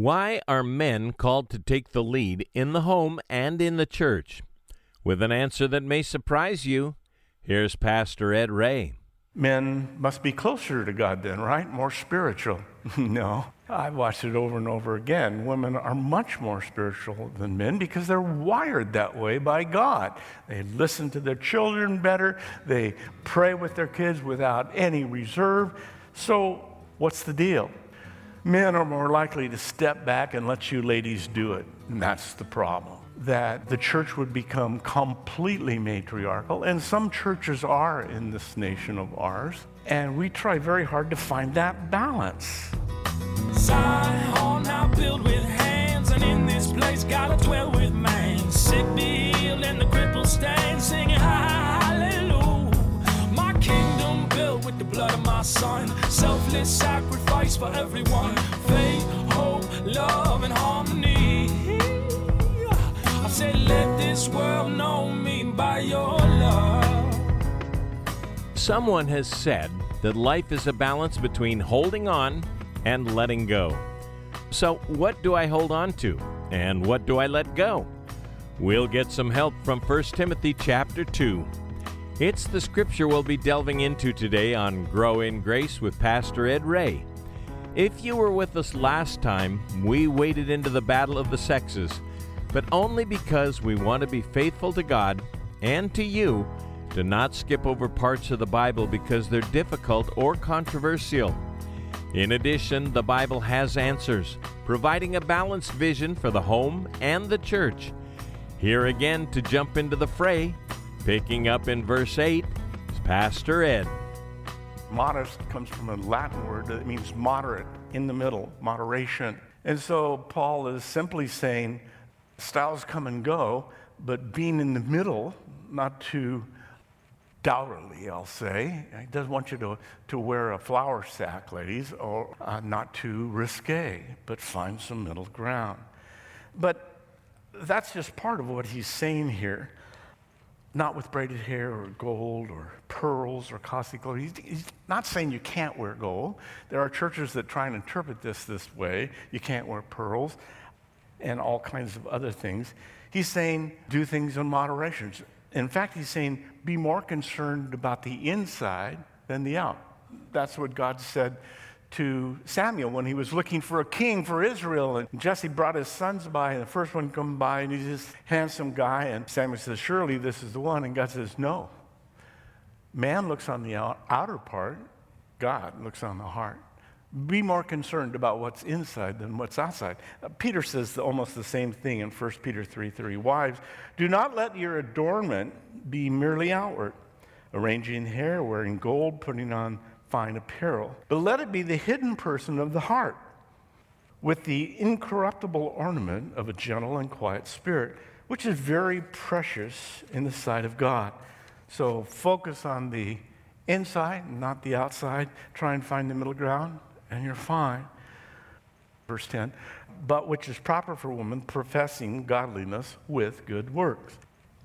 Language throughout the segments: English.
Why are men called to take the lead in the home and in the church? With an answer that may surprise you, here's Pastor Ed Ray. Men must be closer to God then, right? More spiritual. no. I've watched it over and over again. Women are much more spiritual than men because they're wired that way by God. They listen to their children better, they pray with their kids without any reserve. So, what's the deal? Men are more likely to step back and let you ladies do it. And that's the problem. That the church would become completely matriarchal, and some churches are in this nation of ours. And we try very hard to find that balance. Zion hands, place man. Sick healed, stand singing hallelujah. My kingdom built with the blood of my son, selfless sacrifice for everyone. Faith, hope, love, and harmony. I let this world know me by your love. Someone has said that life is a balance between holding on and letting go. So, what do I hold on to and what do I let go? We'll get some help from 1 Timothy chapter 2. It's the scripture we'll be delving into today on Grow in Grace with Pastor Ed Ray. If you were with us last time, we waded into the battle of the sexes, but only because we want to be faithful to God and to you to not skip over parts of the Bible because they're difficult or controversial. In addition, the Bible has answers, providing a balanced vision for the home and the church. Here again to jump into the fray, picking up in verse 8, is Pastor Ed. Modest comes from a Latin word that means moderate, in the middle, moderation. And so Paul is simply saying styles come and go, but being in the middle, not too dowdily, I'll say. He doesn't want you to, to wear a flour sack, ladies, or uh, not too risque, but find some middle ground. But that's just part of what he's saying here. Not with braided hair or gold or pearls or costly clothes. He's, he's not saying you can't wear gold. There are churches that try and interpret this this way. You can't wear pearls and all kinds of other things. He's saying do things in moderation. In fact, he's saying be more concerned about the inside than the out. That's what God said to Samuel when he was looking for a king for Israel. And Jesse brought his sons by, and the first one come by, and he's this handsome guy. And Samuel says, Surely this is the one. And God says, No. Man looks on the outer part, God looks on the heart. Be more concerned about what's inside than what's outside. Uh, Peter says almost the same thing in 1 Peter 3 3. Wives, do not let your adornment be merely outward, arranging hair, wearing gold, putting on fine apparel, but let it be the hidden person of the heart, with the incorruptible ornament of a gentle and quiet spirit, which is very precious in the sight of God. So focus on the inside, not the outside. Try and find the middle ground and you're fine. Verse 10, but which is proper for women professing godliness with good works.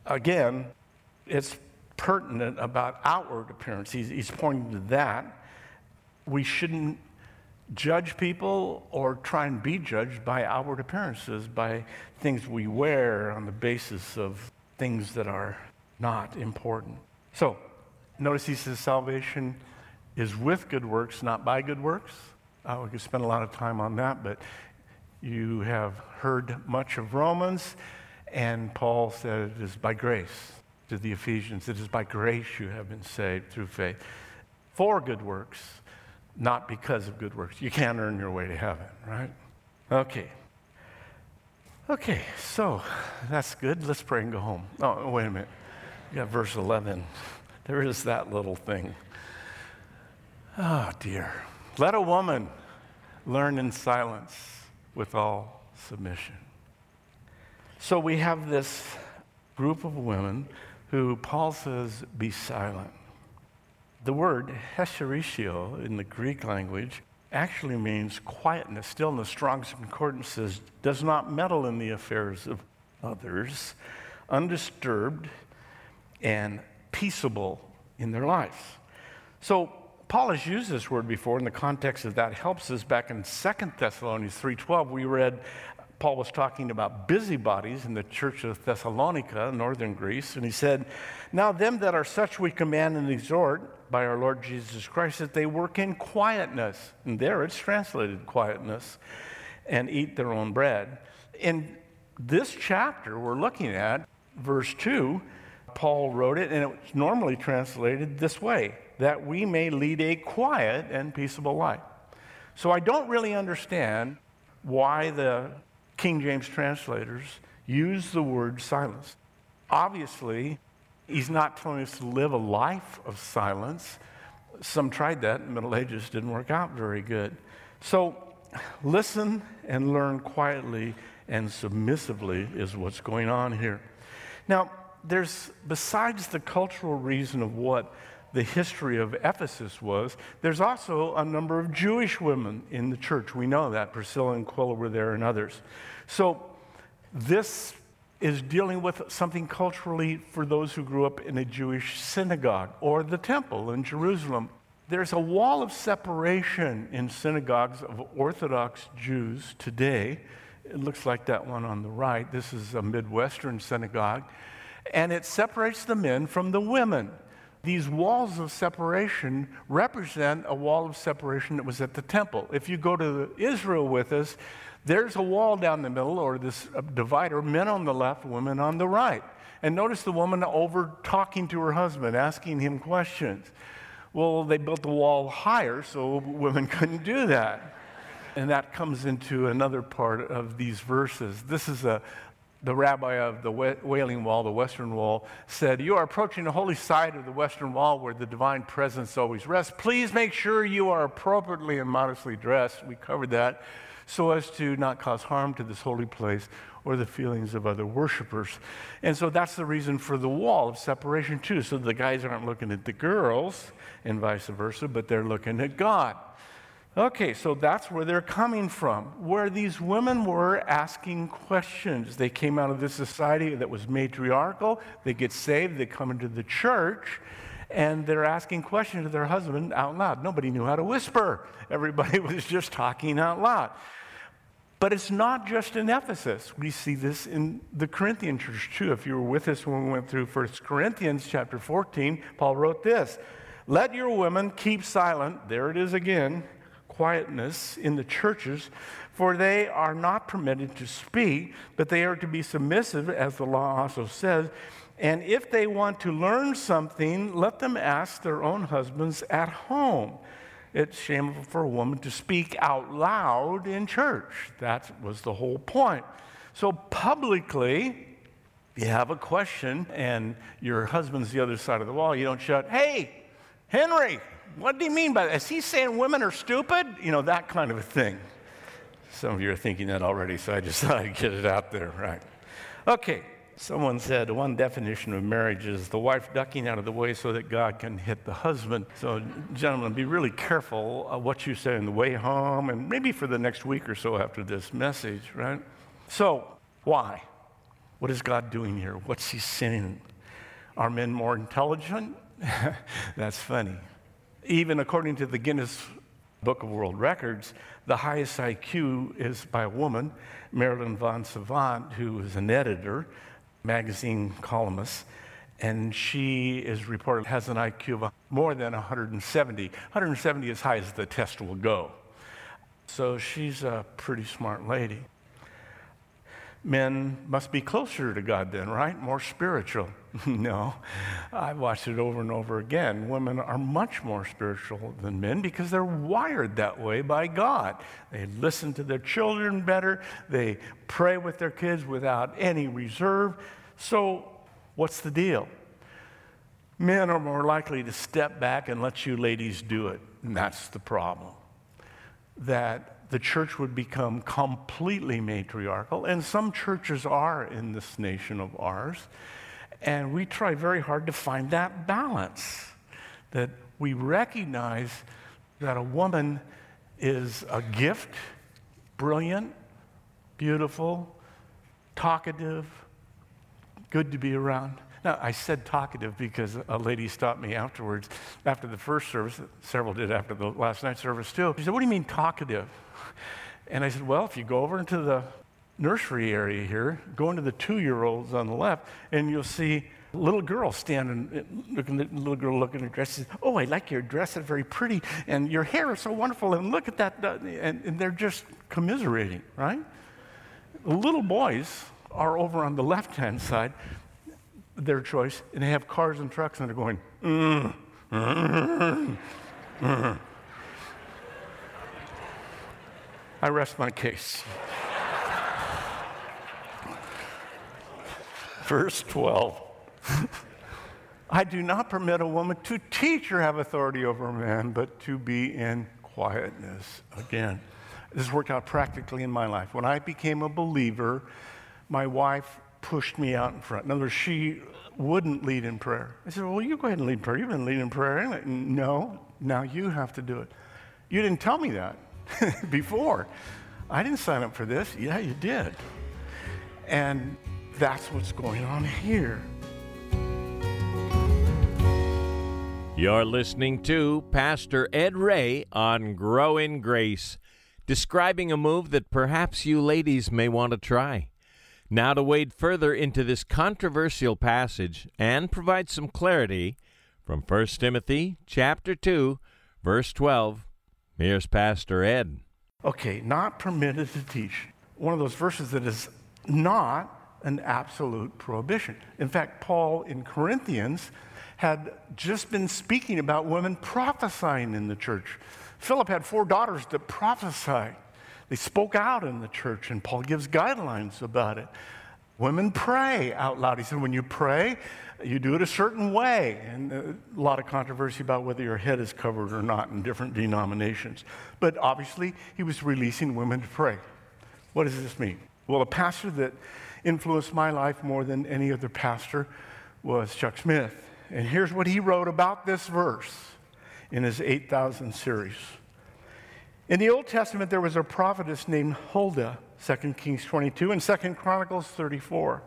Again, it's pertinent about outward appearance. He's, he's pointing to that. We shouldn't judge people or try and be judged by outward appearances, by things we wear on the basis of things that are not important. So, notice he says salvation is with good works, not by good works. Uh, we could spend a lot of time on that, but you have heard much of Romans, and Paul said it is by grace to the Ephesians. It is by grace you have been saved through faith for good works, not because of good works. You can't earn your way to heaven, right? Okay. Okay, so that's good. Let's pray and go home. Oh, wait a minute. You got verse 11. There is that little thing. Oh, dear. Let a woman learn in silence with all submission. So we have this group of women who Paul says, be silent. The word hesheritio in the Greek language actually means quietness. Still in the Concordance says, does not meddle in the affairs of others, undisturbed and peaceable in their lives. So Paul has used this word before in the context of that helps us back in 2 Thessalonians 3:12 we read Paul was talking about busybodies in the church of Thessalonica, northern Greece, and he said, Now them that are such we command and exhort by our Lord Jesus Christ that they work in quietness. And there it's translated quietness, and eat their own bread. In this chapter we're looking at, verse 2, Paul wrote it, and it's normally translated this way that we may lead a quiet and peaceable life. So I don't really understand why the King James translators use the word silence. Obviously, he's not telling us to live a life of silence. Some tried that in the Middle Ages, didn't work out very good. So, listen and learn quietly and submissively is what's going on here. Now, there's, besides the cultural reason of what the history of Ephesus was, there's also a number of Jewish women in the church. We know that. Priscilla and Aquila were there and others. So this is dealing with something culturally for those who grew up in a Jewish synagogue or the temple in Jerusalem. There's a wall of separation in synagogues of Orthodox Jews today. It looks like that one on the right. This is a Midwestern synagogue. And it separates the men from the women. These walls of separation represent a wall of separation that was at the temple. If you go to Israel with us, there's a wall down the middle, or this uh, divider, men on the left, women on the right. And notice the woman over talking to her husband, asking him questions. Well, they built the wall higher so women couldn't do that. And that comes into another part of these verses. This is a, the rabbi of the Wailing Wall, the Western Wall, said, You are approaching the holy side of the Western Wall where the divine presence always rests. Please make sure you are appropriately and modestly dressed. We covered that. So as to not cause harm to this holy place or the feelings of other worshipers. And so that's the reason for the wall of separation, too. So the guys aren't looking at the girls and vice versa, but they're looking at God. Okay, so that's where they're coming from, where these women were asking questions. They came out of this society that was matriarchal, they get saved, they come into the church, and they're asking questions to their husband out loud. Nobody knew how to whisper, everybody was just talking out loud. But it's not just in Ephesus. We see this in the Corinthian church too. If you were with us when we went through 1 Corinthians chapter 14, Paul wrote this Let your women keep silent. There it is again quietness in the churches, for they are not permitted to speak, but they are to be submissive, as the law also says. And if they want to learn something, let them ask their own husbands at home. It's shameful for a woman to speak out loud in church. That was the whole point. So, publicly, you have a question and your husband's the other side of the wall, you don't shout, Hey, Henry, what do you mean by that? Is he saying women are stupid? You know, that kind of a thing. Some of you are thinking that already, so I just thought I'd get it out there, right? Okay, someone said one definition of marriage is the wife ducking out of the way so that God can hit the husband. So, gentlemen, be really careful what you say on the way home and maybe for the next week or so after this message, right? So, why? What is God doing here? What's He saying? Are men more intelligent? That's funny. Even according to the Guinness Book of World Records, the highest IQ is by a woman, Marilyn vos Savant, who is an editor, magazine columnist, and she is reported has an IQ of more than 170. 170 is high as the test will go. So she's a pretty smart lady. Men must be closer to God then, right? More spiritual. no, I've watched it over and over again. Women are much more spiritual than men because they're wired that way by God. They listen to their children better, they pray with their kids without any reserve. So, what's the deal? Men are more likely to step back and let you ladies do it. And that's the problem. That the church would become completely matriarchal, and some churches are in this nation of ours. And we try very hard to find that balance that we recognize that a woman is a gift, brilliant, beautiful, talkative, good to be around. Now, I said talkative because a lady stopped me afterwards, after the first service, several did after the last night's service too. She said, What do you mean talkative? And I said, Well, if you go over into the nursery area here, go into the two year olds on the left, and you'll see little girl standing, looking at little girl looking at her dress. Says, oh, I like your dress. It's very pretty, and your hair is so wonderful. And look at that, and, and they're just commiserating, right? little boys are over on the left hand side, their choice, and they have cars and trucks, and they're going, mm, mm, mm. I rest my case. Verse 12. I do not permit a woman to teach or have authority over a man, but to be in quietness. Again, this worked out practically in my life. When I became a believer, my wife pushed me out in front. In other words, she wouldn't lead in prayer. I said, Well, you go ahead and lead prayer. You've been leading in prayer. Anyway. No, now you have to do it. You didn't tell me that before. I didn't sign up for this. Yeah, you did. And that's what's going on here. You're listening to Pastor Ed Ray on Grow in Grace, describing a move that perhaps you ladies may want to try. Now, to wade further into this controversial passage and provide some clarity from 1 Timothy chapter 2, verse 12, here's Pastor Ed. Okay, not permitted to teach. One of those verses that is not an absolute prohibition. In fact, Paul in Corinthians had just been speaking about women prophesying in the church. Philip had four daughters that prophesied. They spoke out in the church, and Paul gives guidelines about it. Women pray out loud. He said, when you pray, you do it a certain way. And uh, a lot of controversy about whether your head is covered or not in different denominations. But obviously, he was releasing women to pray. What does this mean? Well, a pastor that influenced my life more than any other pastor was Chuck Smith. And here's what he wrote about this verse in his 8,000 series. In the Old Testament, there was a prophetess named Huldah, 2 Kings 22 and 2 Chronicles 34,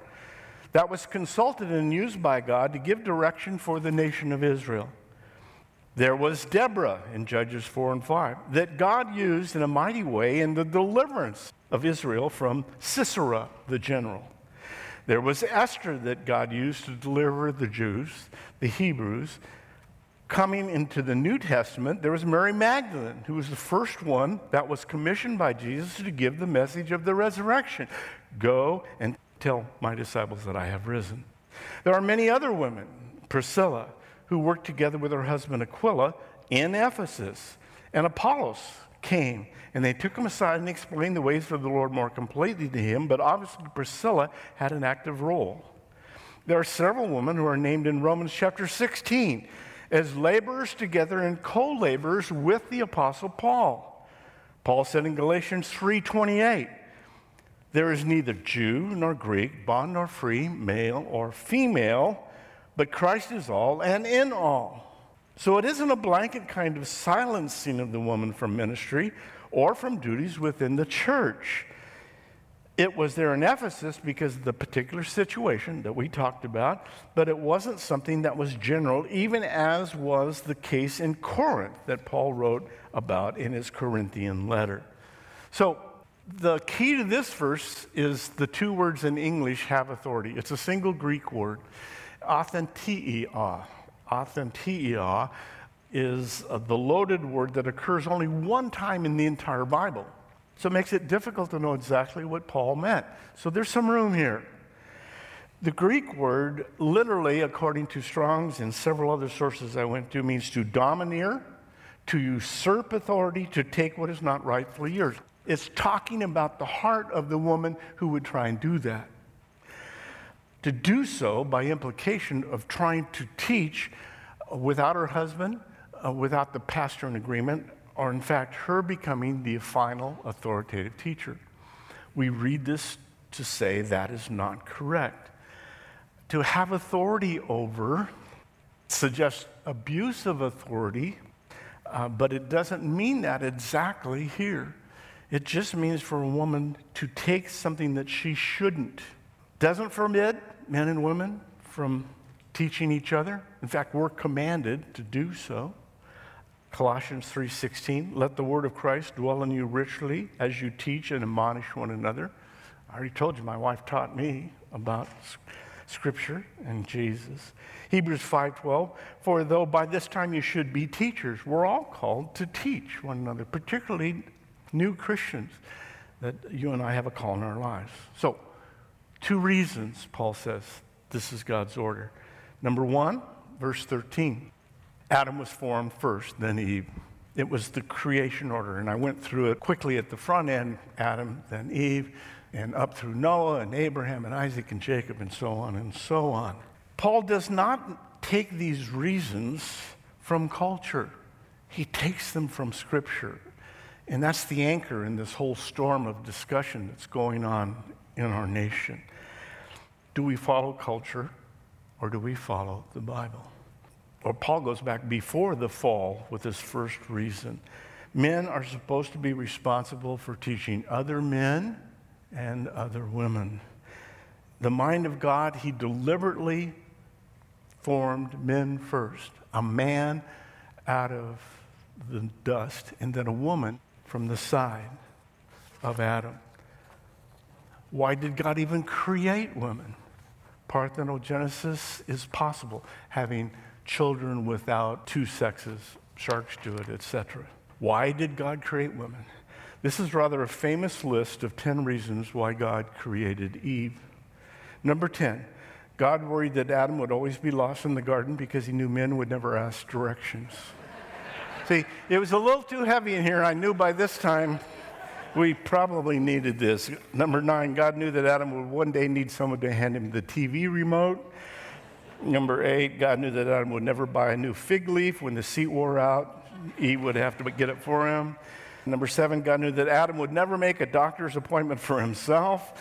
that was consulted and used by God to give direction for the nation of Israel. There was Deborah in Judges 4 and 5 that God used in a mighty way in the deliverance of Israel from Sisera, the general. There was Esther that God used to deliver the Jews, the Hebrews. Coming into the New Testament, there was Mary Magdalene, who was the first one that was commissioned by Jesus to give the message of the resurrection. Go and tell my disciples that I have risen. There are many other women, Priscilla, who worked together with her husband Aquila in Ephesus, and Apollos came and they took him aside and explained the ways of the Lord more completely to him, but obviously Priscilla had an active role. There are several women who are named in Romans chapter 16 as laborers together and co-laborers with the apostle Paul. Paul said in Galatians 3:28, there is neither Jew nor Greek, bond nor free, male or female, but Christ is all and in all. So it isn't a blanket kind of silencing of the woman from ministry or from duties within the church. It was there in Ephesus because of the particular situation that we talked about, but it wasn't something that was general, even as was the case in Corinth that Paul wrote about in his Corinthian letter. So, the key to this verse is the two words in English have authority. It's a single Greek word, authentiia. Authentiia is uh, the loaded word that occurs only one time in the entire Bible. So it makes it difficult to know exactly what Paul meant. So there's some room here. The Greek word, literally, according to Strong's and several other sources I went to, means to domineer, to usurp authority, to take what is not rightfully yours. It's talking about the heart of the woman who would try and do that. To do so, by implication of trying to teach without her husband, uh, without the pastor in agreement, or in fact, her becoming the final authoritative teacher. We read this to say that is not correct. To have authority over suggests abuse of authority, uh, but it doesn't mean that exactly here. It just means for a woman to take something that she shouldn't. Doesn't forbid men and women from teaching each other. In fact, we're commanded to do so. Colossians 3:16, let the word of Christ dwell in you richly as you teach and admonish one another. I already told you my wife taught me about scripture and Jesus. Hebrews 5:12, for though by this time you should be teachers, we're all called to teach one another, particularly new Christians that you and I have a call in our lives. So, two reasons Paul says this is God's order. Number 1, verse 13. Adam was formed first, then Eve. It was the creation order, and I went through it quickly at the front end Adam, then Eve, and up through Noah and Abraham and Isaac and Jacob, and so on and so on. Paul does not take these reasons from culture, he takes them from Scripture. And that's the anchor in this whole storm of discussion that's going on in our nation. Do we follow culture or do we follow the Bible? Or Paul goes back before the fall with his first reason. Men are supposed to be responsible for teaching other men and other women. The mind of God, he deliberately formed men first, a man out of the dust, and then a woman from the side of Adam. Why did God even create women? Parthenogenesis is possible, having children without two sexes, sharks do it, etc. Why did God create women? This is rather a famous list of 10 reasons why God created Eve. Number 10, God worried that Adam would always be lost in the garden because he knew men would never ask directions. See, it was a little too heavy in here. I knew by this time we probably needed this. Number nine, God knew that Adam would one day need someone to hand him the TV remote. Number eight, God knew that Adam would never buy a new fig leaf when the seat wore out. Eve would have to get it for him. Number seven, God knew that Adam would never make a doctor's appointment for himself.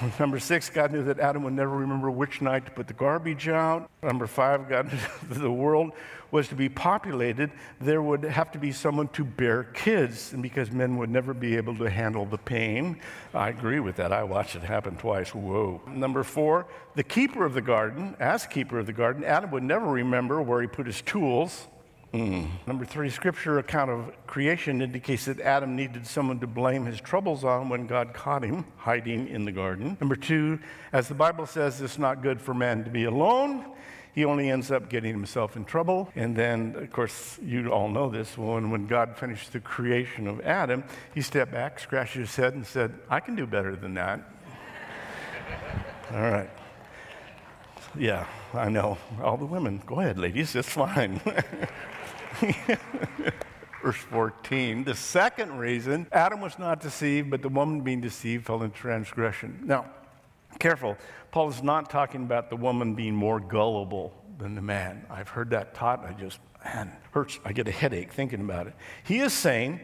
Number six, God knew that Adam would never remember which night to put the garbage out. Number five, God knew the world was to be populated, there would have to be someone to bear kids. And because men would never be able to handle the pain, I agree with that. I watched it happen twice. Whoa. Number four, the keeper of the garden, as keeper of the garden, Adam would never remember where he put his tools. Mm. Number three, scripture account of creation indicates that Adam needed someone to blame his troubles on when God caught him hiding in the garden. Number two, as the Bible says, it's not good for man to be alone. He only ends up getting himself in trouble. And then, of course, you all know this. When, when God finished the creation of Adam, he stepped back, scratched his head, and said, I can do better than that. all right. Yeah, I know. All the women, go ahead, ladies, it's fine. Verse 14. The second reason Adam was not deceived, but the woman being deceived fell into transgression. Now, careful. Paul is not talking about the woman being more gullible than the man. I've heard that taught, I just, man, hurts. I get a headache thinking about it. He is saying,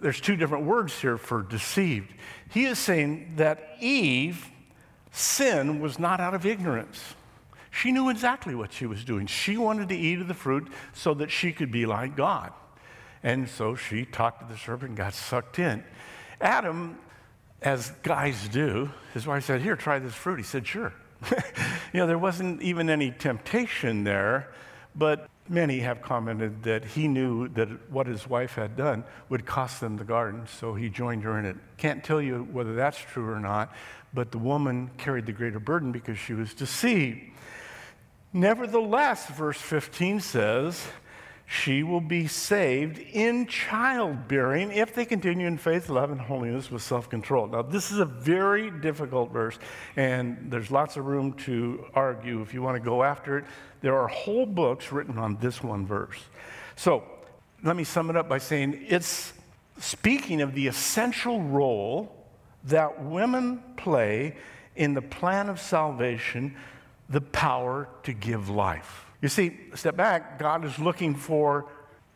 there's two different words here for deceived. He is saying that Eve, sin was not out of ignorance. She knew exactly what she was doing. She wanted to eat of the fruit so that she could be like God. And so she talked to the serpent and got sucked in. Adam, as guys do, his wife said, Here, try this fruit. He said, Sure. you know, there wasn't even any temptation there, but many have commented that he knew that what his wife had done would cost them the garden, so he joined her in it. Can't tell you whether that's true or not, but the woman carried the greater burden because she was deceived. Nevertheless, verse 15 says, she will be saved in childbearing if they continue in faith, love, and holiness with self control. Now, this is a very difficult verse, and there's lots of room to argue if you want to go after it. There are whole books written on this one verse. So, let me sum it up by saying it's speaking of the essential role that women play in the plan of salvation the power to give life. You see, step back, God is looking for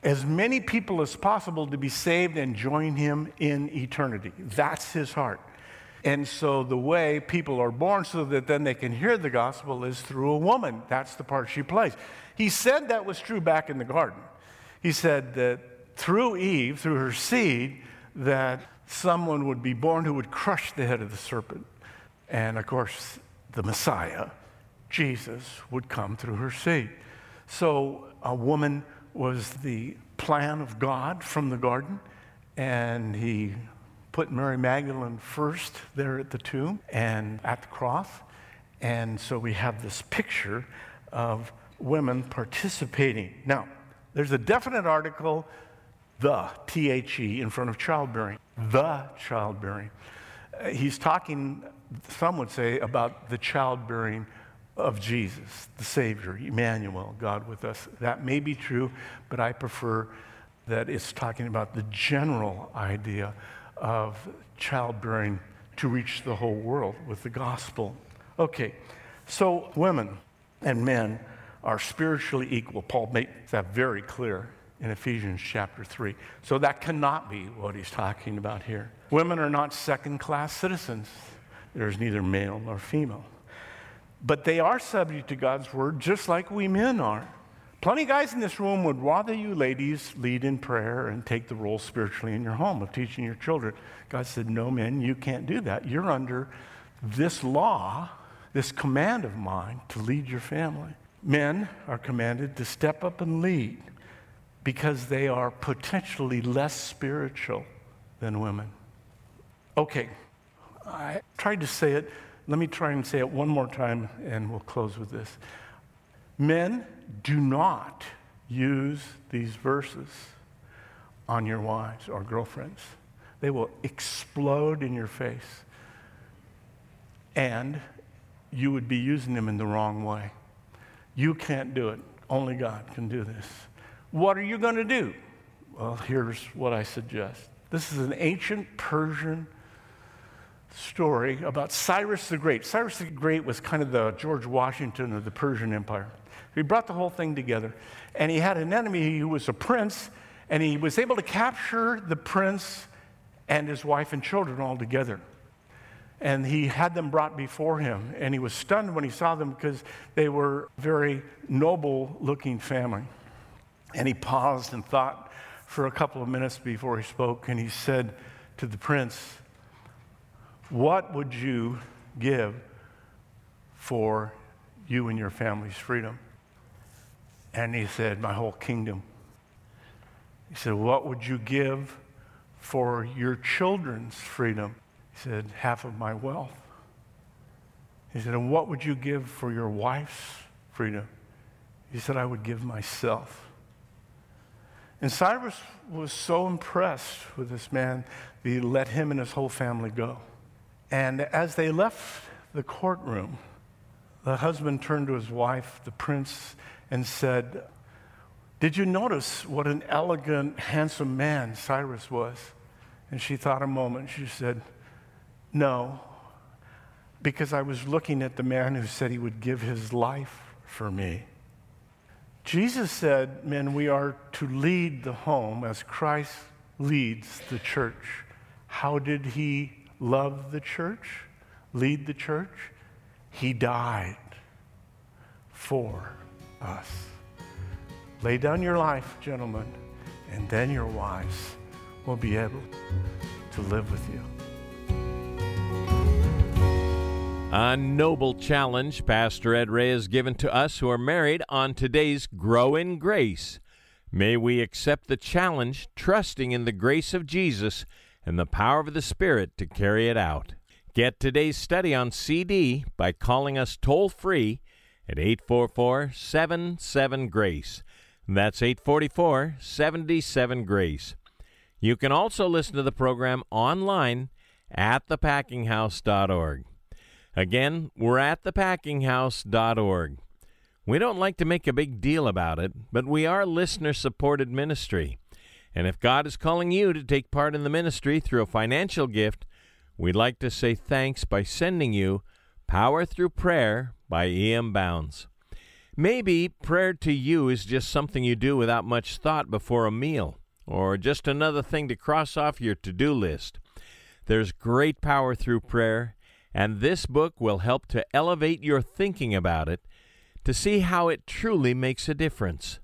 as many people as possible to be saved and join Him in eternity. That's His heart. And so the way people are born so that then they can hear the gospel is through a woman. That's the part she plays. He said that was true back in the garden. He said that through Eve, through her seed, that someone would be born who would crush the head of the serpent. And of course, the Messiah Jesus would come through her seed. So a woman was the plan of God from the garden, and he put Mary Magdalene first there at the tomb and at the cross. And so we have this picture of women participating. Now, there's a definite article, the, T H E, in front of childbearing. The childbearing. Uh, he's talking, some would say, about the childbearing of Jesus, the Savior, Emmanuel, God with us. That may be true, but I prefer that it's talking about the general idea of childbearing to reach the whole world with the gospel. Okay, so women and men are spiritually equal. Paul makes that very clear in Ephesians chapter 3. So that cannot be what he's talking about here. Women are not second class citizens, there's neither male nor female. But they are subject to God's word just like we men are. Plenty of guys in this room would rather you ladies lead in prayer and take the role spiritually in your home of teaching your children. God said, No, men, you can't do that. You're under this law, this command of mine to lead your family. Men are commanded to step up and lead because they are potentially less spiritual than women. Okay, I tried to say it. Let me try and say it one more time and we'll close with this. Men, do not use these verses on your wives or girlfriends. They will explode in your face. And you would be using them in the wrong way. You can't do it. Only God can do this. What are you going to do? Well, here's what I suggest. This is an ancient Persian story about Cyrus the Great. Cyrus the Great was kind of the George Washington of the Persian Empire. He brought the whole thing together. And he had an enemy who was a prince, and he was able to capture the prince and his wife and children all together. And he had them brought before him, and he was stunned when he saw them because they were very noble looking family. And he paused and thought for a couple of minutes before he spoke, and he said to the prince, What would you give for you and your family's freedom? And he said, My whole kingdom. He said, What would you give for your children's freedom? He said, Half of my wealth. He said, And what would you give for your wife's freedom? He said, I would give myself. And Cyrus was so impressed with this man that he let him and his whole family go. And as they left the courtroom, the husband turned to his wife, the prince, and said, Did you notice what an elegant, handsome man Cyrus was? And she thought a moment. She said, No, because I was looking at the man who said he would give his life for me. Jesus said, Men, we are to lead the home as Christ leads the church. How did he love the church, lead the church? He died for us. Lay down your life, gentlemen, and then your wives will be able to live with you. A noble challenge Pastor Ed Ray has given to us who are married on today's Grow in Grace. May we accept the challenge, trusting in the grace of Jesus and the power of the Spirit to carry it out. Get today's study on CD by calling us toll free at 844 77 Grace. That's 844 77 Grace. You can also listen to the program online at thepackinghouse.org. Again, we're at thepackinghouse.org. We don't like to make a big deal about it, but we are listener supported ministry. And if God is calling you to take part in the ministry through a financial gift, we'd like to say thanks by sending you Power Through Prayer by E.M. Bounds. Maybe prayer to you is just something you do without much thought before a meal, or just another thing to cross off your to do list. There's great power through prayer, and this book will help to elevate your thinking about it to see how it truly makes a difference.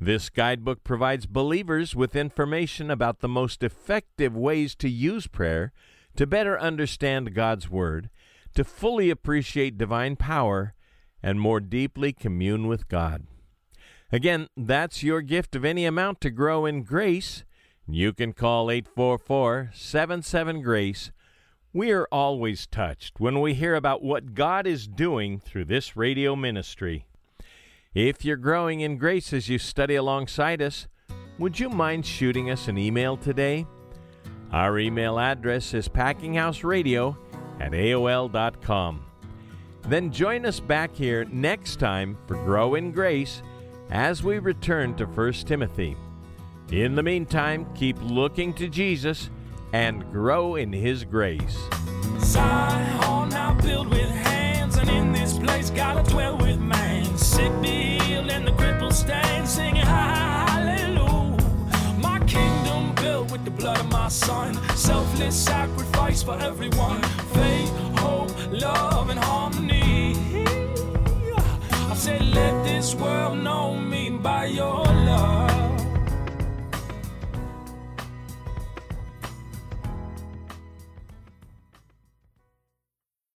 This guidebook provides believers with information about the most effective ways to use prayer to better understand God's Word to fully appreciate divine power and more deeply commune with God. Again, that's your gift of any amount to grow in grace. You can call 844 77 Grace. We are always touched when we hear about what God is doing through this radio ministry. If you're growing in grace as you study alongside us, would you mind shooting us an email today? Our email address is packinghouseradio at AOL.com. Then join us back here next time for Grow in Grace as we return to 1 Timothy. In the meantime, keep looking to Jesus and grow in His grace. Zion, Sick and the cripples stand singing hallelujah. My kingdom built with the blood of my son. Selfless sacrifice for everyone. Faith, hope, love, and harmony. I said, let this world know me by your love.